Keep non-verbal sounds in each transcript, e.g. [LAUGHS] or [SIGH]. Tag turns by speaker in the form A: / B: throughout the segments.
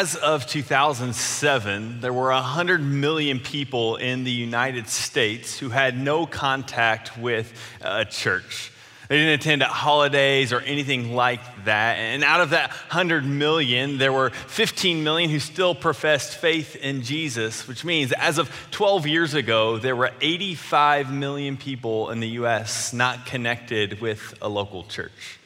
A: As of 2007, there were 100 million people in the United States who had no contact with uh, a church. They didn't attend at holidays or anything like that. And out of that 100 million, there were 15 million who still professed faith in Jesus, which means as of 12 years ago, there were 85 million people in the US not connected with a local church.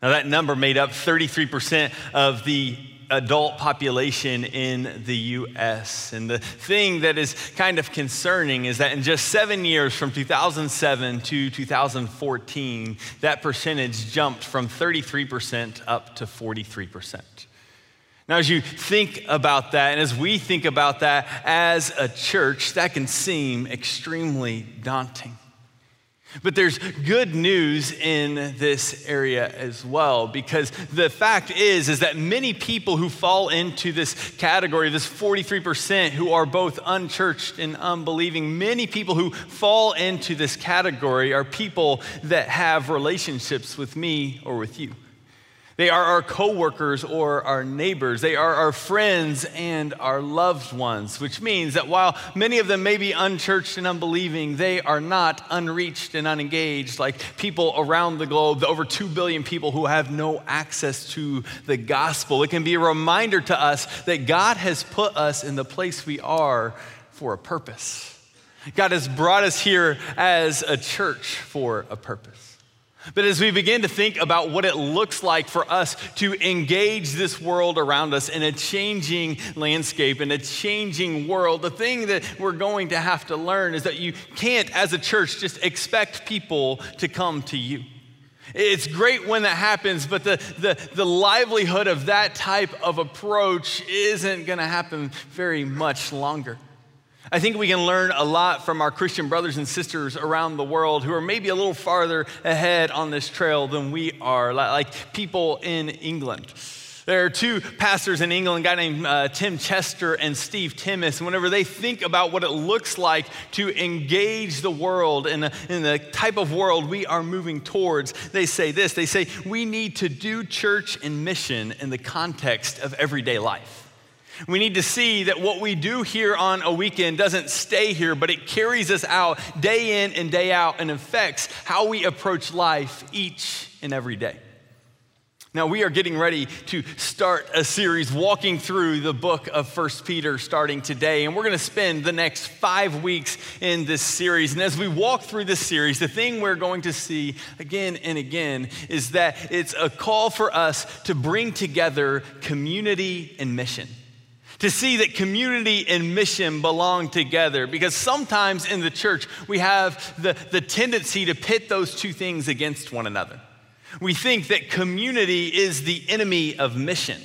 A: Now, that number made up 33% of the adult population in the US. And the thing that is kind of concerning is that in just seven years, from 2007 to 2014, that percentage jumped from 33% up to 43%. Now, as you think about that, and as we think about that as a church, that can seem extremely daunting. But there's good news in this area as well because the fact is is that many people who fall into this category, this 43% who are both unchurched and unbelieving, many people who fall into this category are people that have relationships with me or with you. They are our coworkers or our neighbors. They are our friends and our loved ones, which means that while many of them may be unchurched and unbelieving, they are not unreached and unengaged like people around the globe, the over 2 billion people who have no access to the gospel. It can be a reminder to us that God has put us in the place we are for a purpose. God has brought us here as a church for a purpose. But as we begin to think about what it looks like for us to engage this world around us in a changing landscape, in a changing world, the thing that we're going to have to learn is that you can't, as a church, just expect people to come to you. It's great when that happens, but the, the, the livelihood of that type of approach isn't going to happen very much longer. I think we can learn a lot from our Christian brothers and sisters around the world who are maybe a little farther ahead on this trail than we are, like people in England. There are two pastors in England, a guy named uh, Tim Chester and Steve Timmis. And whenever they think about what it looks like to engage the world in, a, in the type of world we are moving towards, they say this they say, we need to do church and mission in the context of everyday life. We need to see that what we do here on a weekend doesn't stay here, but it carries us out day in and day out and affects how we approach life each and every day. Now, we are getting ready to start a series walking through the book of First Peter starting today. And we're going to spend the next five weeks in this series. And as we walk through this series, the thing we're going to see again and again is that it's a call for us to bring together community and mission to see that community and mission belong together. Because sometimes in the church, we have the, the tendency to pit those two things against one another. We think that community is the enemy of mission.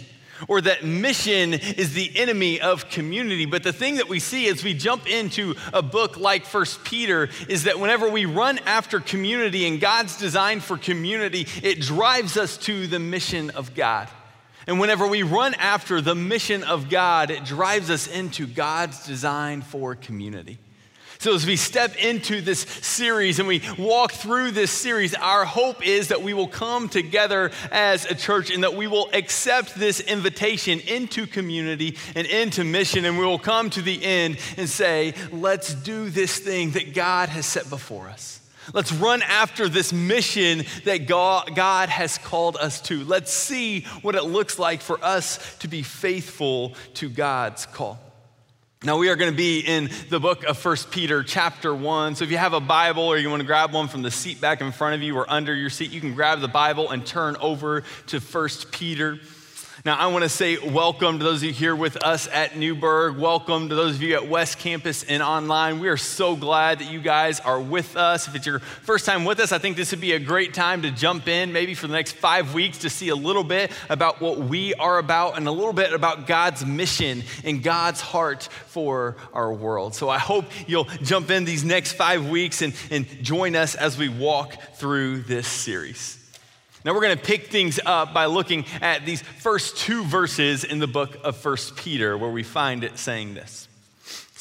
A: Or that mission is the enemy of community. But the thing that we see as we jump into a book like First Peter is that whenever we run after community and God's design for community, it drives us to the mission of God. And whenever we run after the mission of God, it drives us into God's design for community. So, as we step into this series and we walk through this series, our hope is that we will come together as a church and that we will accept this invitation into community and into mission. And we will come to the end and say, let's do this thing that God has set before us. Let's run after this mission that God has called us to. Let's see what it looks like for us to be faithful to God's call. Now, we are going to be in the book of First Peter, chapter 1. So, if you have a Bible or you want to grab one from the seat back in front of you or under your seat, you can grab the Bible and turn over to First Peter. Now, I want to say welcome to those of you here with us at Newberg. Welcome to those of you at West Campus and online. We are so glad that you guys are with us. If it's your first time with us, I think this would be a great time to jump in, maybe for the next five weeks, to see a little bit about what we are about and a little bit about God's mission and God's heart for our world. So I hope you'll jump in these next five weeks and, and join us as we walk through this series. Now we're going to pick things up by looking at these first two verses in the book of First Peter, where we find it saying this.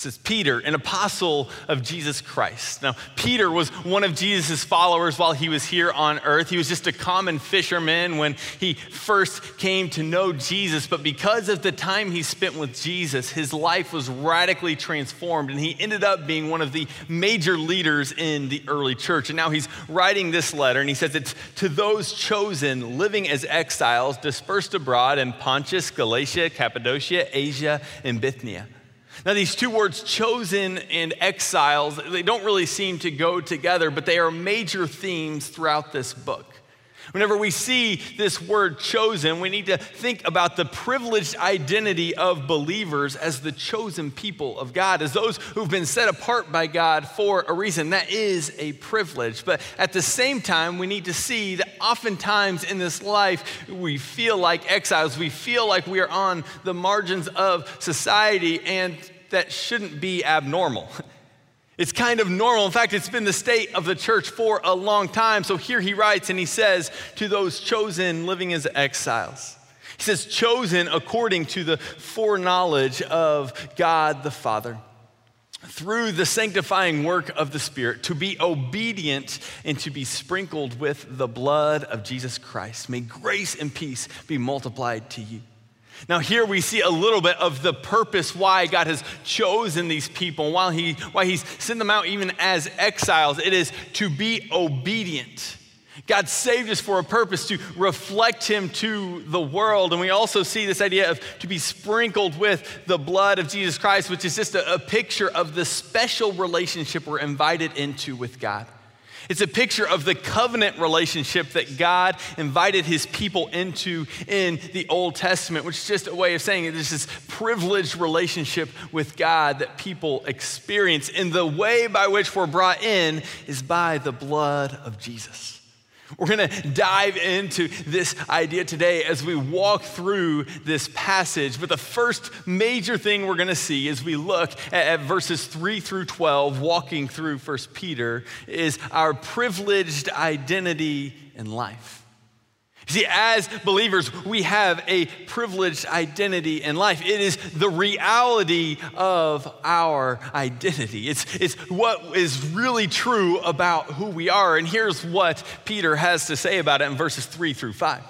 A: Is Peter, an apostle of Jesus Christ. Now, Peter was one of Jesus' followers while he was here on earth. He was just a common fisherman when he first came to know Jesus, but because of the time he spent with Jesus, his life was radically transformed, and he ended up being one of the major leaders in the early church. And now he's writing this letter, and he says it's to those chosen living as exiles, dispersed abroad in Pontus, Galatia, Cappadocia, Asia, and Bithynia now, these two words, chosen and exiles, they don't really seem to go together, but they are major themes throughout this book. Whenever we see this word chosen, we need to think about the privileged identity of believers as the chosen people of God, as those who've been set apart by God for a reason. That is a privilege. But at the same time, we need to see that oftentimes in this life, we feel like exiles. We feel like we are on the margins of society, and that shouldn't be abnormal. [LAUGHS] It's kind of normal. In fact, it's been the state of the church for a long time. So here he writes and he says to those chosen living as exiles, he says, chosen according to the foreknowledge of God the Father through the sanctifying work of the Spirit to be obedient and to be sprinkled with the blood of Jesus Christ. May grace and peace be multiplied to you. Now, here we see a little bit of the purpose why God has chosen these people, why, he, why He's sent them out even as exiles. It is to be obedient. God saved us for a purpose to reflect Him to the world. And we also see this idea of to be sprinkled with the blood of Jesus Christ, which is just a, a picture of the special relationship we're invited into with God. It's a picture of the covenant relationship that God invited his people into in the Old Testament, which is just a way of saying there's this privileged relationship with God that people experience. And the way by which we're brought in is by the blood of Jesus. We're going to dive into this idea today as we walk through this passage. But the first major thing we're going to see as we look at, verses 3 through 12, walking through 1 Peter, is our privileged identity in life. See, as believers, we have a privileged identity in life. It is the reality of our identity. It's, it's what is really true about who we are. And here's what Peter has to say about it in verses three through five.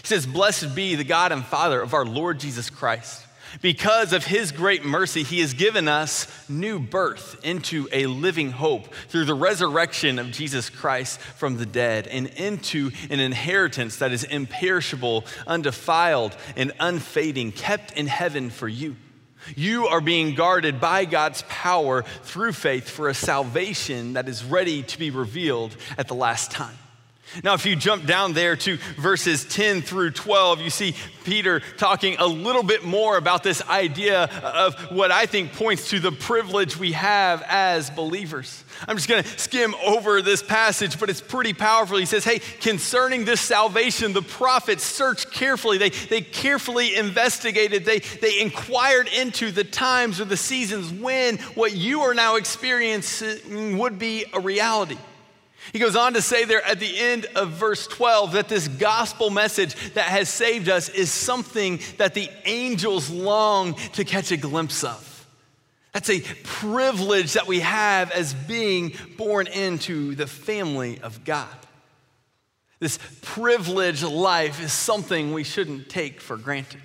A: He says, Blessed be the God and Father of our Lord Jesus Christ because of his great mercy, he has given us new birth into a living hope through the resurrection of Jesus Christ from the dead and into an inheritance that is imperishable, undefiled, and unfading, kept in heaven for you. You are being guarded by God's power through faith for a salvation that is ready to be revealed at the last time. Now, if you jump down there to verses 10 through 12, you see Peter talking a little bit more about this idea of what I think points to the privilege we have as believers. I'm just going to skim over this passage, but it's pretty powerful. He says, Hey, concerning this salvation, the prophets searched carefully. They, they carefully investigated. They, they inquired into the times or the seasons when what you are now experiencing would be a reality. He goes on to say there at the end of verse 12 that this gospel message that has saved us is something that the angels long to catch a glimpse of. That's a privilege that we have as being born into the family of God. This privileged life is something we shouldn't take for granted.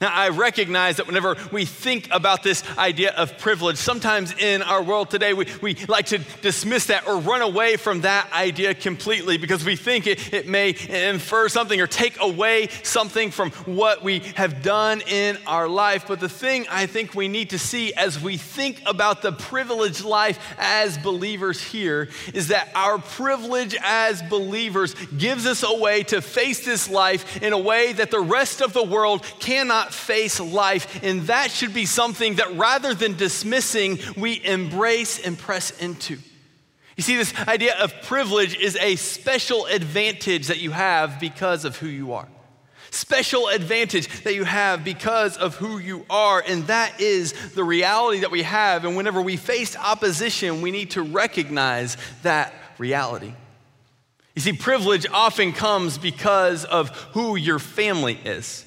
A: Now, I recognize that whenever we think about this idea of privilege, sometimes in our world today, we, we like to dismiss that or run away from that idea completely because we think it, it may infer something or take away something from what we have done in our life. But the thing I think we need to see as we think about the privileged life as believers here is that our privilege as believers gives us a way to face this life in a way that the rest of the world cannot face life. And that should be something that rather than dismissing, we embrace and press into. You see, this idea of privilege is a special advantage that you have because of who you are. Special advantage that you have because of who you are, and that is the reality that we have. And whenever we face opposition, we need to recognize that reality. You see, privilege often comes because of who your family is.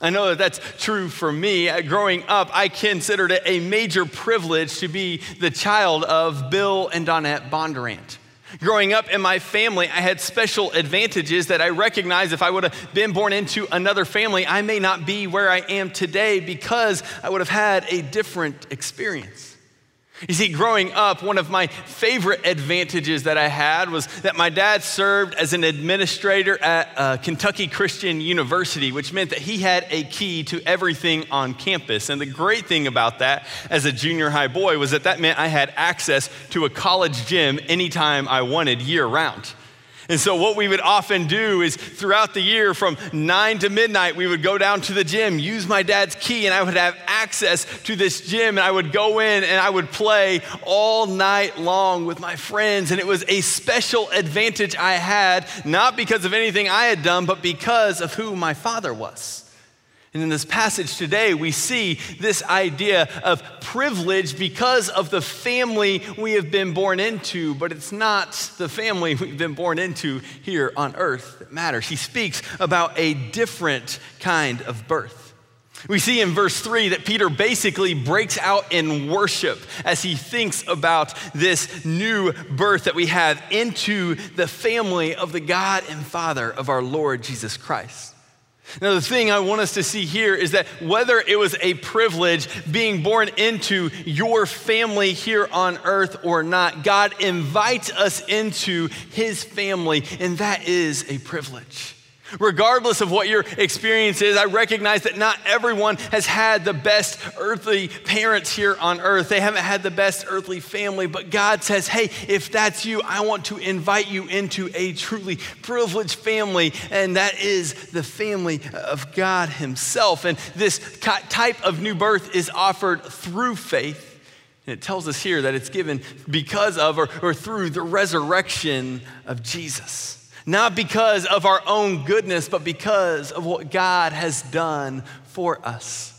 A: I know that that's true for me. Growing up, I considered it a major privilege to be the child of Bill and Donette Bondurant. Growing up in my family, I had special advantages that I recognize if I would have been born into another family, I may not be where I am today because I would have had a different experience. You see, growing up, one of my favorite advantages that I had was that my dad served as an administrator at uh, Kentucky Christian University, which meant that he had a key to everything on campus. And the great thing about that as a junior high boy was that that meant I had access to a college gym anytime I wanted year round. And so, what we would often do is throughout the year from nine to midnight, we would go down to the gym, use my dad's key, and I would have access to this gym. And I would go in and I would play all night long with my friends. And it was a special advantage I had, not because of anything I had done, but because of who my father was. And in this passage today, we see this idea of privilege because of the family we have been born into, but it's not the family we've been born into here on earth that matters. He speaks about a different kind of birth. We see in verse 3 that Peter basically breaks out in worship as he thinks about this new birth that we have into the family of the God and Father of our Lord Jesus Christ. Now, the thing I want us to see here is that whether it was a privilege being born into your family here on earth or not, God invites us into his family, and that is a privilege. Regardless of what your experience is, I recognize that not everyone has had the best earthly parents here on earth. They haven't had the best earthly family, but God says, hey, if that's you, I want to invite you into a truly privileged family, and that is the family of God Himself. And this type of new birth is offered through faith. And it tells us here that it's given because of or, or through the resurrection of Jesus not because of our own goodness, but because of what God has done for us.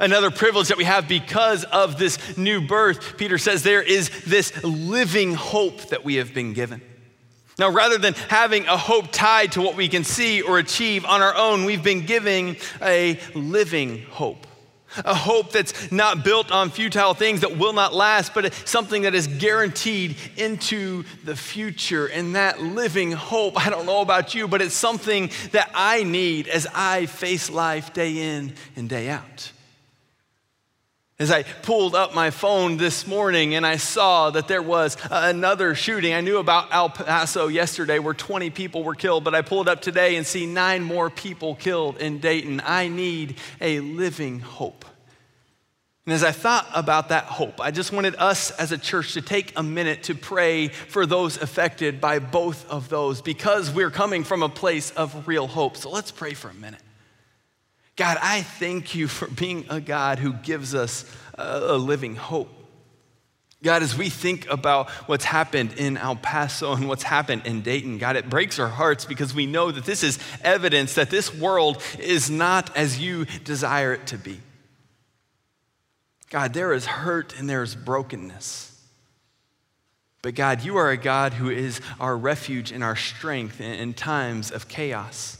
A: Another privilege that we have because of this new birth, Peter says there is this living hope that we have been given. Now, rather than having a hope tied to what we can see or achieve on our own, we've been given a living hope. A hope that's not built on futile things that will not last, but something that is guaranteed into the future. And that living hope, I don't know about you, but it's something that I need as I face life day in and day out. As I pulled up my phone this morning and I saw that there was another shooting, I knew about El Paso yesterday where 20 people were killed, but I pulled up today and see nine more people killed in Dayton. I need a living hope. And as I thought about that hope, I just wanted us as a church to take a minute to pray for those affected by both of those because we're coming from a place of real hope. So let's pray for a minute. God, I thank you for being a God who gives us a living hope. God, as we think about what's happened in El Paso and what's happened in Dayton, God, it breaks our hearts because we know that this is evidence that this world is not as you desire it to be. God, there is hurt and there is brokenness. But God, you are a God who is our refuge and our strength in times of chaos.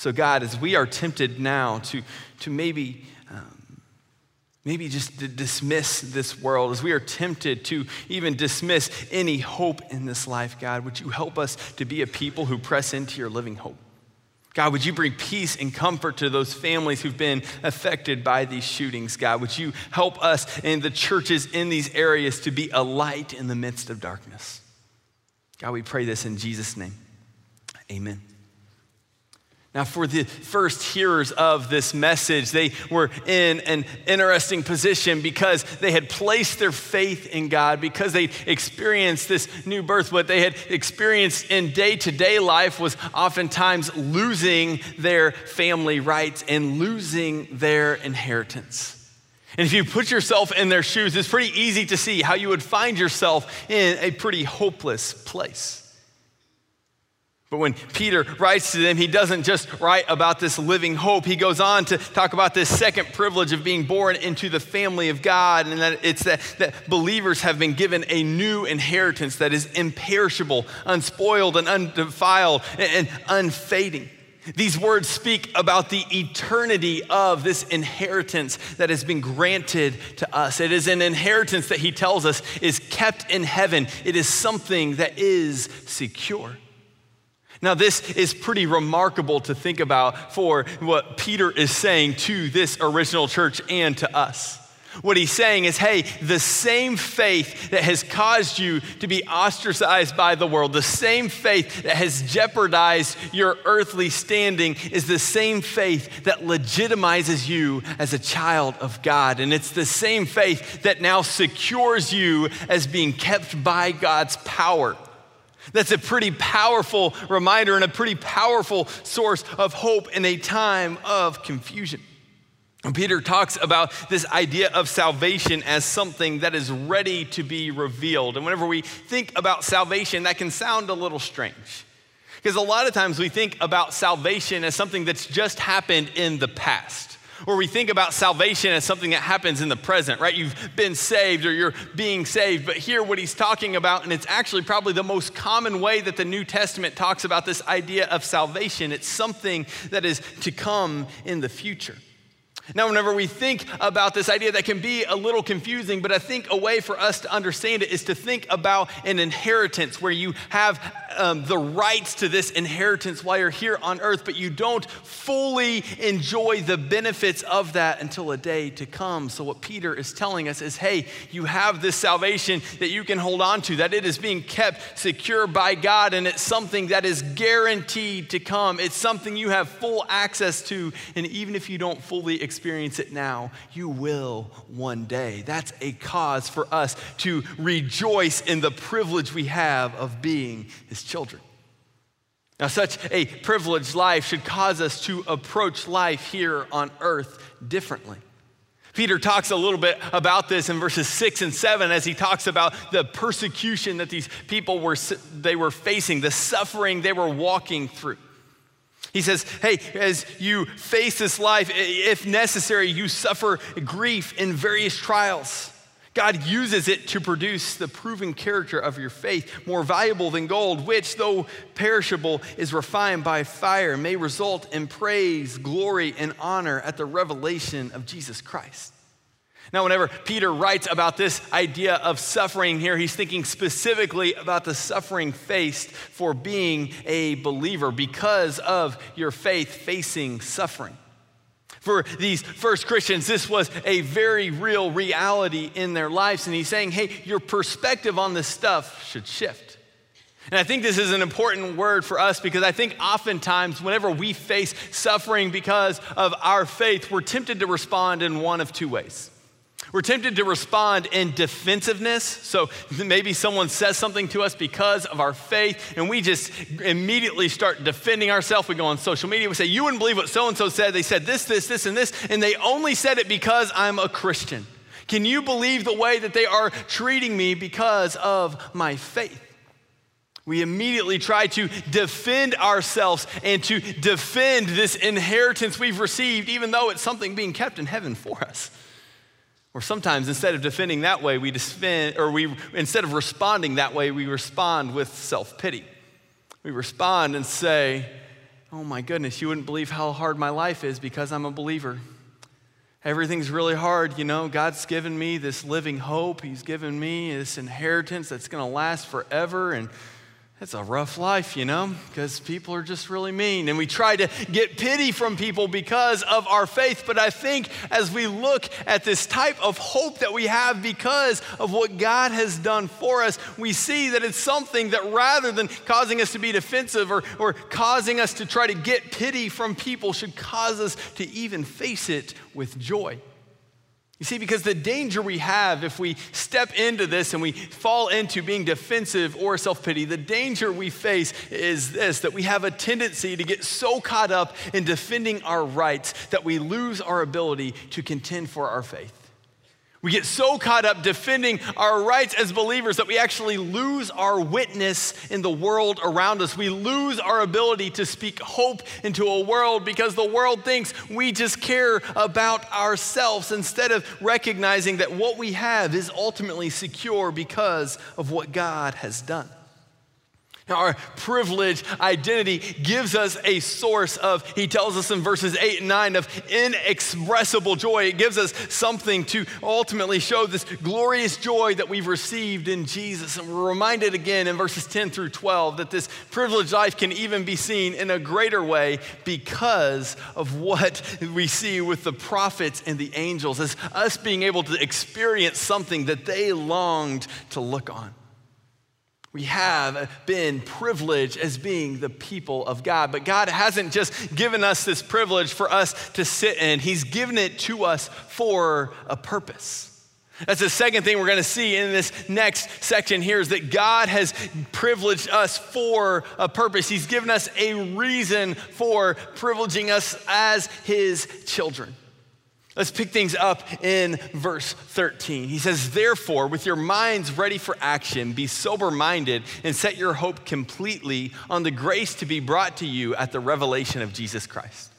A: So, God, as we are tempted now to, to maybe, um, maybe just to dismiss this world, as we are tempted to even dismiss any hope in this life, God, would you help us to be a people who press into your living hope? God, would you bring peace and comfort to those families who've been affected by these shootings? God, would you help us and the churches in these areas to be a light in the midst of darkness? God, we pray this in Jesus' name. Amen. Now, for the first hearers of this message, they were in an interesting position because they had placed their faith in God, because they experienced this new birth. What they had experienced in day to day life was oftentimes losing their family rights and losing their inheritance. And if you put yourself in their shoes, it's pretty easy to see how you would find yourself in a pretty hopeless place. But when Peter writes to them, he doesn't just write about this living hope. He goes on to talk about this second privilege of being born into the family of God, and that it's that, that believers have been given a new inheritance that is imperishable, unspoiled, and undefiled, and, and unfading. These words speak about the eternity of this inheritance that has been granted to us. It is an inheritance that he tells us is kept in heaven, it is something that is secure. Now, this is pretty remarkable to think about for what Peter is saying to this original church and to us. What he's saying is, hey, the same faith that has caused you to be ostracized by the world, the same faith that has jeopardized your earthly standing, is the same faith that legitimizes you as a child of God. And it's the same faith that now secures you as being kept by God's power. That's a pretty powerful reminder and a pretty powerful source of hope in a time of confusion. And Peter talks about this idea of salvation as something that is ready to be revealed. And whenever we think about salvation, that can sound a little strange. Because a lot of times we think about salvation as something that's just happened in the past. Or we think about salvation as something that happens in the present, right? You've been saved or you're being saved. But here, what he's talking about, and it's actually probably the most common way that the New Testament talks about this idea of salvation, it's something that is to come in the future. Now, whenever we think about this idea, that can be a little confusing, but I think a way for us to understand it is to think about an inheritance where you have um, the rights to this inheritance while you're here on earth, but you don't fully enjoy the benefits of that until a day to come. So, what Peter is telling us is hey, you have this salvation that you can hold on to, that it is being kept secure by God, and it's something that is guaranteed to come. It's something you have full access to, and even if you don't fully experience it now, you will one day. That's a cause for us to rejoice in the privilege we have of being his children. Now, such a privileged life should cause us to approach life here on earth differently. Peter talks a little bit about this in verses 6 and 7 as he talks about the persecution that these people were they were facing, the suffering they were walking through. He says, Hey, as you face this life, if necessary, you suffer grief in various trials. God uses it to produce the proven character of your faith, more valuable than gold, which, though perishable, is refined by fire, may result in praise, glory, and honor at the revelation of Jesus Christ. Now, whenever Peter writes about this idea of suffering here, he's thinking specifically about the suffering faced for being a believer because of your faith facing suffering. For these first Christians, this was a very real reality in their lives. And he's saying, hey, your perspective on this stuff should shift. And I think this is an important word for us because I think oftentimes, whenever we face suffering because of our faith, we're tempted to respond in one of two ways. We're tempted to respond in defensiveness. So maybe someone says something to us because of our faith, and we just immediately start defending ourselves. We go on social media, we say, You wouldn't believe what so and so said. They said this, this, this, and this, and they only said it because I'm a Christian. Can you believe the way that they are treating me because of my faith? We immediately try to defend ourselves and to defend this inheritance we've received, even though it's something being kept in heaven for us. Or sometimes instead of defending that way, we defend, or we instead of responding that way, we respond with self-pity. We respond and say, Oh my goodness, you wouldn't believe how hard my life is because I'm a believer. Everything's really hard, you know. God's given me this living hope. He's given me this inheritance that's going to last forever. And it's a rough life, you know, because people are just really mean. And we try to get pity from people because of our faith. But I think as we look at this type of hope that we have because of what God has done for us, we see that it's something that rather than causing us to be defensive or, or causing us to try to get pity from people, should cause us to even face it with joy. You see, because the danger we have if we step into this and we fall into being defensive or self pity, the danger we face is this that we have a tendency to get so caught up in defending our rights that we lose our ability to contend for our faith. We get so caught up defending our rights as believers that we actually lose our witness in the world around us. We lose our ability to speak hope into a world because the world thinks we just care about ourselves instead of recognizing that what we have is ultimately secure because of what God has done. Our privilege identity gives us a source of, he tells us in verses 8 and 9, of inexpressible joy. It gives us something to ultimately show this glorious joy that we've received in Jesus. And we're reminded again in verses 10 through 12 that this privileged life can even be seen in a greater way because of what we see with the prophets and the angels, as us being able to experience something that they longed to look on. We have been privileged as being the people of God. But God hasn't just given us this privilege for us to sit in, He's given it to us for a purpose. That's the second thing we're going to see in this next section here is that God has privileged us for a purpose. He's given us a reason for privileging us as His children. Let's pick things up in verse 13. He says, Therefore, with your minds ready for action, be sober minded and set your hope completely on the grace to be brought to you at the revelation of Jesus Christ.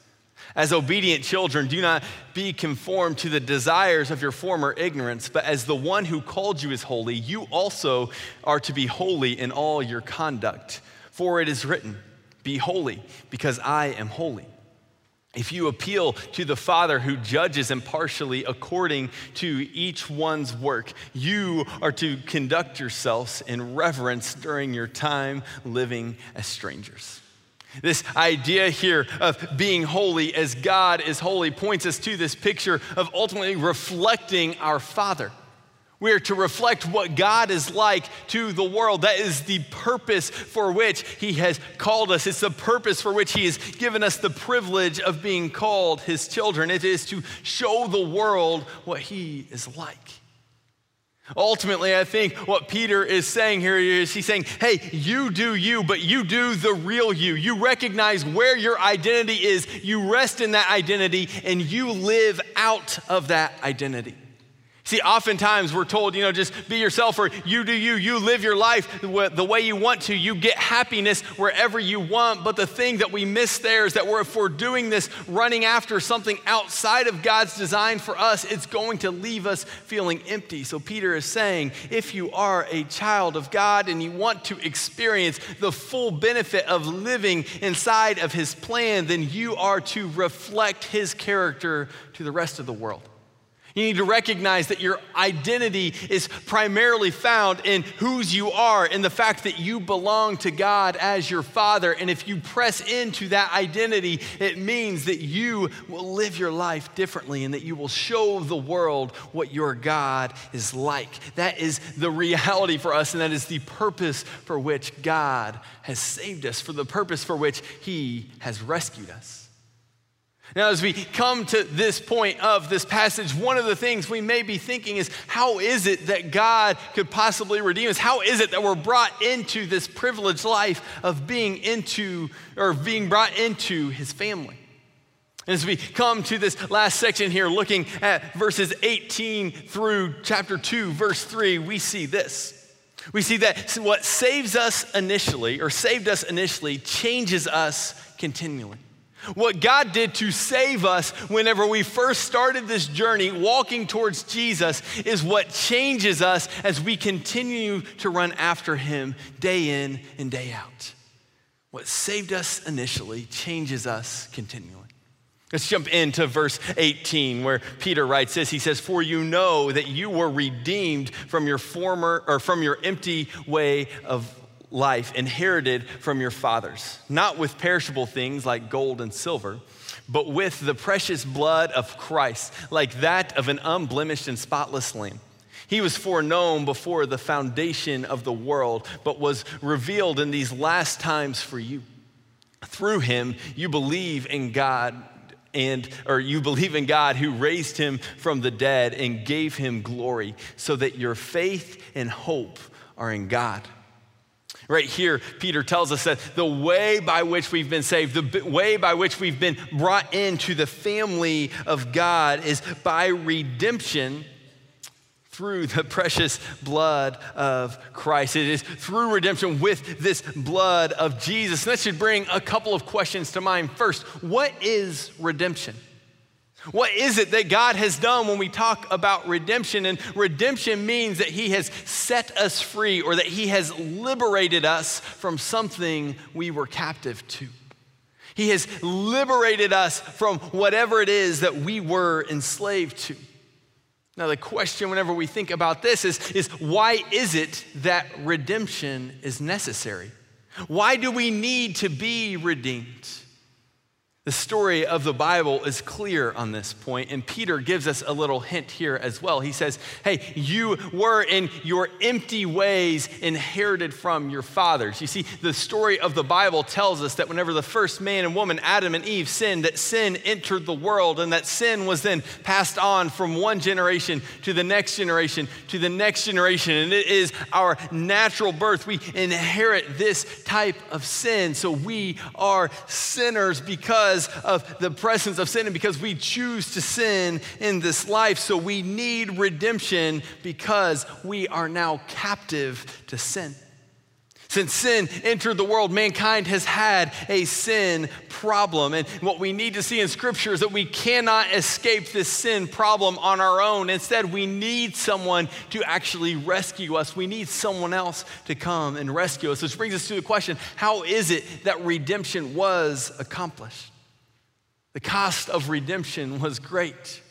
A: As obedient children, do not be conformed to the desires of your former ignorance, but as the one who called you is holy, you also are to be holy in all your conduct. For it is written, Be holy, because I am holy. If you appeal to the Father who judges impartially according to each one's work, you are to conduct yourselves in reverence during your time living as strangers. This idea here of being holy as God is holy points us to this picture of ultimately reflecting our Father. We are to reflect what God is like to the world. That is the purpose for which He has called us. It's the purpose for which He has given us the privilege of being called His children. It is to show the world what He is like. Ultimately, I think what Peter is saying here is he's saying, hey, you do you, but you do the real you. You recognize where your identity is, you rest in that identity, and you live out of that identity. See, oftentimes we're told, you know, just be yourself or you do you, you live your life the way you want to, you get happiness wherever you want. But the thing that we miss there is that we're, if we're doing this, running after something outside of God's design for us, it's going to leave us feeling empty. So Peter is saying, if you are a child of God and you want to experience the full benefit of living inside of his plan, then you are to reflect his character to the rest of the world. You need to recognize that your identity is primarily found in whose you are, in the fact that you belong to God as your Father. And if you press into that identity, it means that you will live your life differently and that you will show the world what your God is like. That is the reality for us, and that is the purpose for which God has saved us, for the purpose for which He has rescued us. Now, as we come to this point of this passage, one of the things we may be thinking is how is it that God could possibly redeem us? How is it that we're brought into this privileged life of being into or being brought into his family? And as we come to this last section here, looking at verses 18 through chapter 2, verse 3, we see this. We see that what saves us initially, or saved us initially, changes us continually. What God did to save us whenever we first started this journey walking towards Jesus is what changes us as we continue to run after Him day in and day out. What saved us initially changes us continually. Let's jump into verse 18 where Peter writes this. He says, For you know that you were redeemed from your former or from your empty way of life inherited from your fathers, not with perishable things like gold and silver, but with the precious blood of Christ, like that of an unblemished and spotless lamb. He was foreknown before the foundation of the world, but was revealed in these last times for you. Through him, you believe in God and or you believe in God who raised him from the dead and gave him glory so that your faith and hope are in God. Right here, Peter tells us that the way by which we've been saved, the way by which we've been brought into the family of God is by redemption through the precious blood of Christ. It is through redemption with this blood of Jesus. And that should bring a couple of questions to mind. First, what is redemption? What is it that God has done when we talk about redemption? And redemption means that He has set us free or that He has liberated us from something we were captive to. He has liberated us from whatever it is that we were enslaved to. Now, the question, whenever we think about this, is, is why is it that redemption is necessary? Why do we need to be redeemed? The story of the Bible is clear on this point, and Peter gives us a little hint here as well. He says, Hey, you were in your empty ways inherited from your fathers. You see, the story of the Bible tells us that whenever the first man and woman, Adam and Eve, sinned, that sin entered the world, and that sin was then passed on from one generation to the next generation to the next generation. And it is our natural birth. We inherit this type of sin. So we are sinners because because of the presence of sin and because we choose to sin in this life. So we need redemption because we are now captive to sin. Since sin entered the world, mankind has had a sin problem. And what we need to see in Scripture is that we cannot escape this sin problem on our own. Instead, we need someone to actually rescue us. We need someone else to come and rescue us. Which brings us to the question how is it that redemption was accomplished? The cost of redemption was great.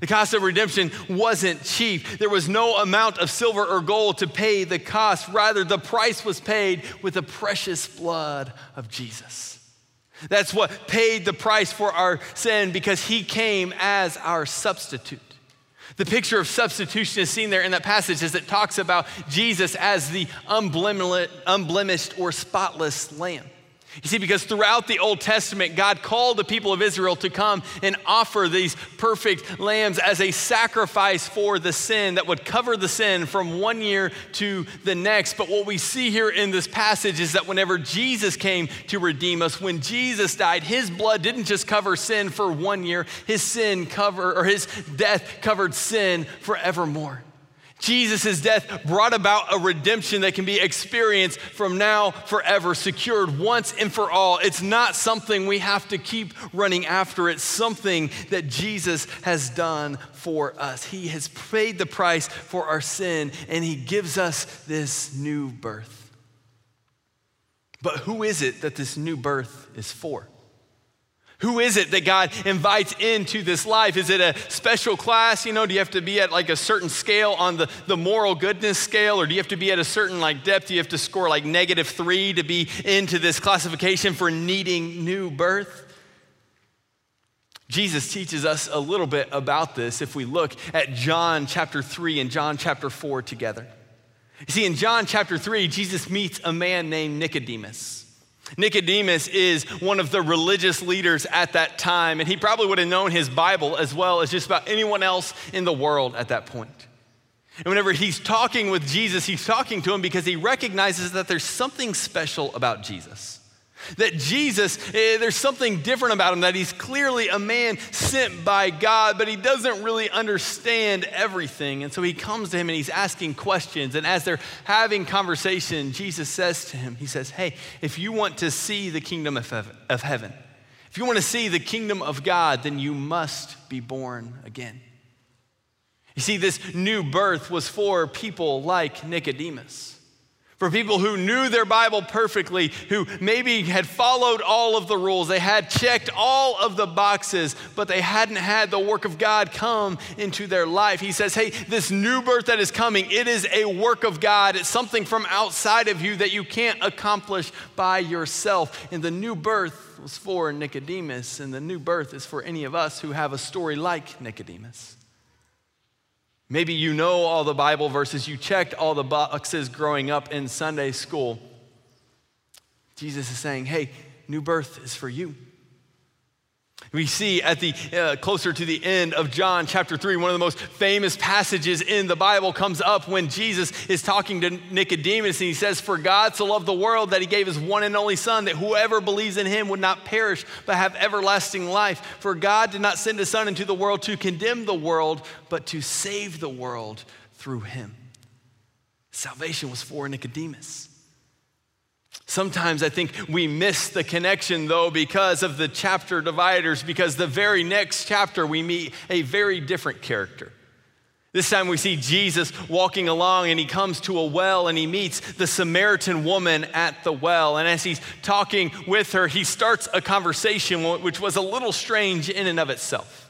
A: The cost of redemption wasn't cheap. There was no amount of silver or gold to pay the cost. Rather, the price was paid with the precious blood of Jesus. That's what paid the price for our sin because he came as our substitute. The picture of substitution is seen there in that passage as it talks about Jesus as the unblemished or spotless lamb. You see, because throughout the Old Testament, God called the people of Israel to come and offer these perfect lambs as a sacrifice for the sin that would cover the sin from one year to the next. But what we see here in this passage is that whenever Jesus came to redeem us, when Jesus died, his blood didn't just cover sin for one year, his sin cover or his death covered sin forevermore. Jesus' death brought about a redemption that can be experienced from now forever, secured once and for all. It's not something we have to keep running after, it's something that Jesus has done for us. He has paid the price for our sin, and He gives us this new birth. But who is it that this new birth is for? Who is it that God invites into this life? Is it a special class? You know, do you have to be at like a certain scale on the, the moral goodness scale, or do you have to be at a certain like depth? Do you have to score like negative three to be into this classification for needing new birth? Jesus teaches us a little bit about this if we look at John chapter 3 and John chapter 4 together. You see, in John chapter 3, Jesus meets a man named Nicodemus. Nicodemus is one of the religious leaders at that time, and he probably would have known his Bible as well as just about anyone else in the world at that point. And whenever he's talking with Jesus, he's talking to him because he recognizes that there's something special about Jesus. That Jesus, eh, there's something different about him, that he's clearly a man sent by God, but he doesn't really understand everything. And so he comes to him and he's asking questions. And as they're having conversation, Jesus says to him, He says, Hey, if you want to see the kingdom of heaven if you want to see the kingdom of God, then you must be born again. You see, this new birth was for people like Nicodemus for people who knew their Bible perfectly, who maybe had followed all of the rules, they had checked all of the boxes, but they hadn't had the work of God come into their life. He says, Hey, this new birth that is coming, it is a work of God. It's something from outside of you that you can't accomplish by yourself. And the new birth was for Nicodemus, and the new birth is for any of us who have a story like Nicodemus. Maybe you know all the Bible verses, you checked all the boxes growing up in Sunday school. Jesus is saying, hey, new birth is for you. We see at the uh, closer to the end of John chapter 3, one of the most famous passages in the Bible comes up when Jesus is talking to Nicodemus and he says, For God so loved the world that he gave his one and only Son, that whoever believes in him would not perish but have everlasting life. For God did not send his Son into the world to condemn the world, but to save the world through him. Salvation was for Nicodemus. Sometimes I think we miss the connection, though, because of the chapter dividers, because the very next chapter we meet a very different character. This time we see Jesus walking along and he comes to a well and he meets the Samaritan woman at the well. And as he's talking with her, he starts a conversation which was a little strange in and of itself.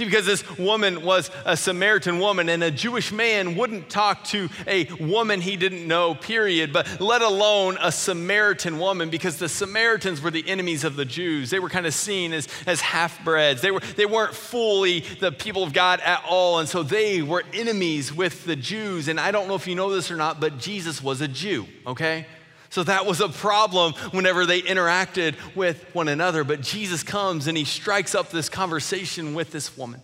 A: See, because this woman was a Samaritan woman, and a Jewish man wouldn't talk to a woman he didn't know, period, but let alone a Samaritan woman, because the Samaritans were the enemies of the Jews. They were kind of seen as, as half breds. They, were, they weren't fully the people of God at all, and so they were enemies with the Jews. And I don't know if you know this or not, but Jesus was a Jew, okay? So that was a problem whenever they interacted with one another. But Jesus comes and he strikes up this conversation with this woman.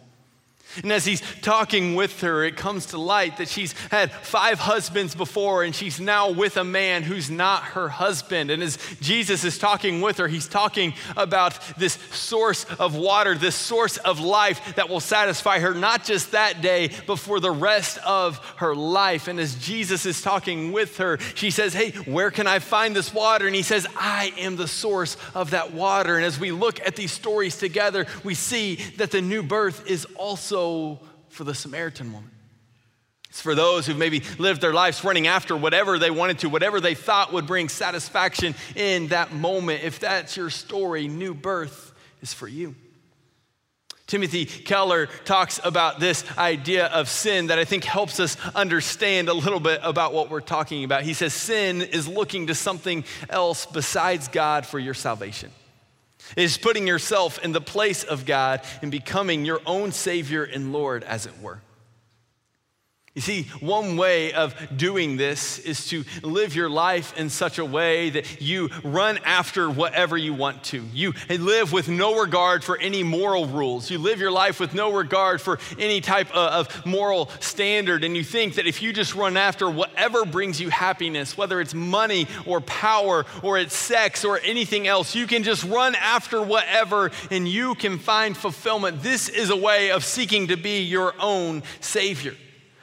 A: And as he's talking with her, it comes to light that she's had five husbands before and she's now with a man who's not her husband. And as Jesus is talking with her, he's talking about this source of water, this source of life that will satisfy her not just that day, but for the rest of her life. And as Jesus is talking with her, she says, Hey, where can I find this water? And he says, I am the source of that water. And as we look at these stories together, we see that the new birth is also for the Samaritan woman. It's for those who've maybe lived their lives running after whatever they wanted to, whatever they thought would bring satisfaction in that moment. If that's your story, new birth is for you. Timothy Keller talks about this idea of sin that I think helps us understand a little bit about what we're talking about. He says, Sin is looking to something else besides God for your salvation. It is putting yourself in the place of God and becoming your own Savior and Lord, as it were. You see, one way of doing this is to live your life in such a way that you run after whatever you want to. You live with no regard for any moral rules. You live your life with no regard for any type of moral standard. And you think that if you just run after whatever brings you happiness, whether it's money or power or it's sex or anything else, you can just run after whatever and you can find fulfillment. This is a way of seeking to be your own Savior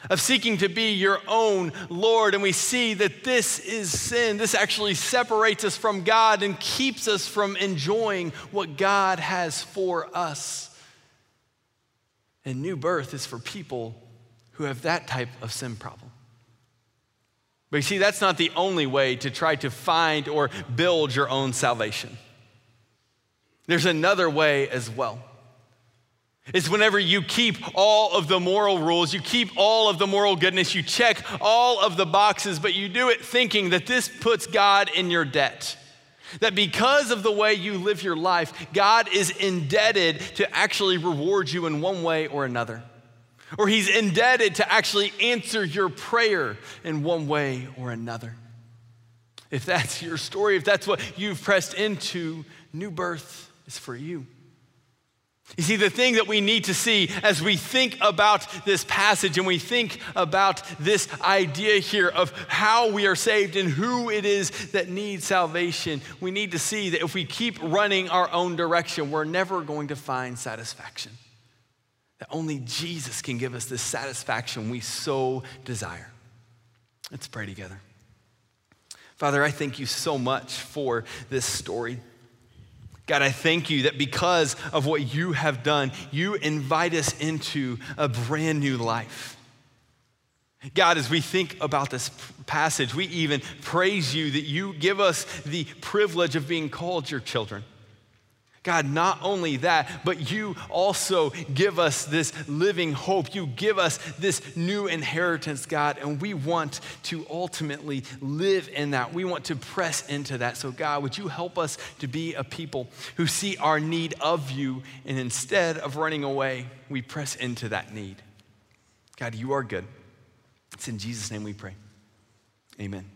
A: of seeking to be your own Lord. And we see that this is sin. This actually separates us from God and keeps us from enjoying what God has for us. And new birth is for people who have that type of sin problem. But you see, that's not the only way to try to find or build your own salvation. There's another way as well. It's whenever you keep all of the moral rules, you keep all of the moral goodness, you check all of the boxes, but you do it thinking that this puts God in your debt. That because of the way you live your life, God is indebted to actually reward you in one way or another. Or he's indebted to actually answer your prayer in one way or another. If that's your story, if that's what you've pressed into, new birth is for you. You see, the thing that we need to see as we think about this passage and we think about this idea here of how we are saved and who it is that needs salvation, we need to see that if we keep running our own direction, we're never going to find satisfaction. That only Jesus can give us this satisfaction we so desire. Let's pray together. Father, I thank you so much for this story. God, I thank you that because of what you have done, you invite us into a brand new life. God, as we think about this passage, we even praise you that you give us the privilege of being called your children. God, not only that, but you also give us this living hope. You give us this new inheritance, God, and we want to ultimately live in that. We want to press into that. So, God, would you help us to be a people who see our need of you, and instead of running away, we press into that need. God, you are good. It's in Jesus' name we pray. Amen.